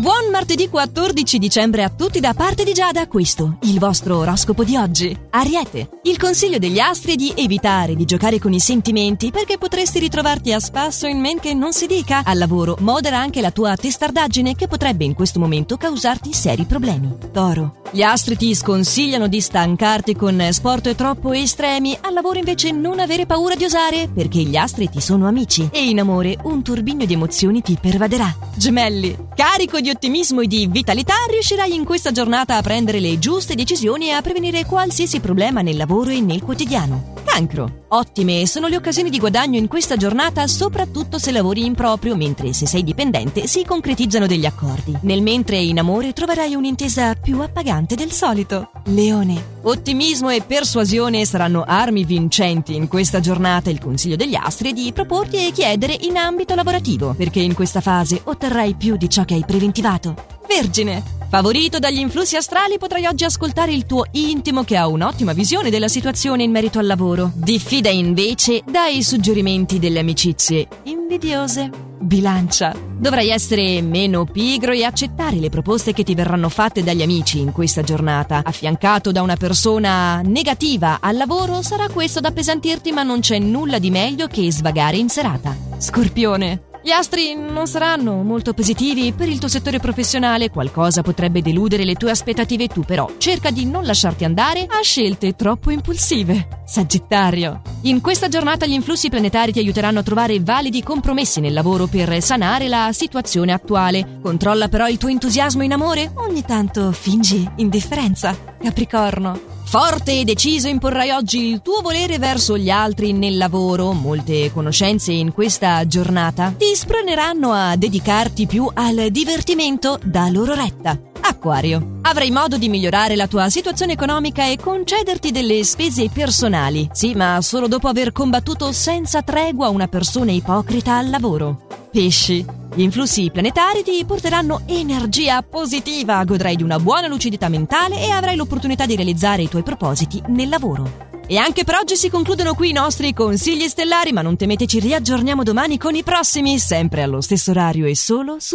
Buon martedì 14 dicembre a tutti da parte di Giada, questo, il vostro oroscopo di oggi. Ariete, il consiglio degli astri è di evitare di giocare con i sentimenti perché potresti ritrovarti a spasso in men che non si dica. Al lavoro modera anche la tua testardaggine che potrebbe in questo momento causarti seri problemi. Toro, gli astri ti sconsigliano di stancarti con sport troppo estremi, al lavoro invece non avere paura di osare perché gli astri ti sono amici e in amore un turbinio di emozioni ti pervaderà. Gemelli, carico di ottimismo e di vitalità, riuscirai in questa giornata a prendere le giuste decisioni e a prevenire qualsiasi problema nel lavoro e nel quotidiano. Cancro. Ottime sono le occasioni di guadagno in questa giornata, soprattutto se lavori in proprio, mentre se sei dipendente si concretizzano degli accordi. Nel mentre in amore troverai un'intesa più appagante del solito. Leone. Ottimismo e persuasione saranno armi vincenti in questa giornata. Il consiglio degli astri è di proporti e chiedere in ambito lavorativo, perché in questa fase otterrai più di ciò che hai preventivato. Vergine. Favorito dagli influssi astrali, potrai oggi ascoltare il tuo intimo che ha un'ottima visione della situazione in merito al lavoro. Diffida invece dai suggerimenti delle amicizie invidiose. Bilancia. Dovrai essere meno pigro e accettare le proposte che ti verranno fatte dagli amici in questa giornata. Affiancato da una persona negativa al lavoro, sarà questo ad appesantirti, ma non c'è nulla di meglio che svagare in serata. Scorpione. Gli astri non saranno molto positivi per il tuo settore professionale, qualcosa potrebbe deludere le tue aspettative, tu però cerca di non lasciarti andare a scelte troppo impulsive. Sagittario. In questa giornata gli influssi planetari ti aiuteranno a trovare validi compromessi nel lavoro per sanare la situazione attuale. Controlla però il tuo entusiasmo in amore, ogni tanto fingi indifferenza. Capricorno. Forte e deciso imporrai oggi il tuo volere verso gli altri nel lavoro. Molte conoscenze in questa giornata ti sproneranno a dedicarti più al divertimento da loro retta. Acquario. Avrai modo di migliorare la tua situazione economica e concederti delle spese personali. Sì, ma solo dopo aver combattuto senza tregua una persona ipocrita al lavoro. Pesci. Gli influssi planetari ti porteranno energia positiva, godrai di una buona lucidità mentale e avrai l'opportunità di realizzare i tuoi propositi nel lavoro. E anche per oggi si concludono qui i nostri consigli stellari, ma non temete, ci riaggiorniamo domani con i prossimi, sempre allo stesso orario e solo su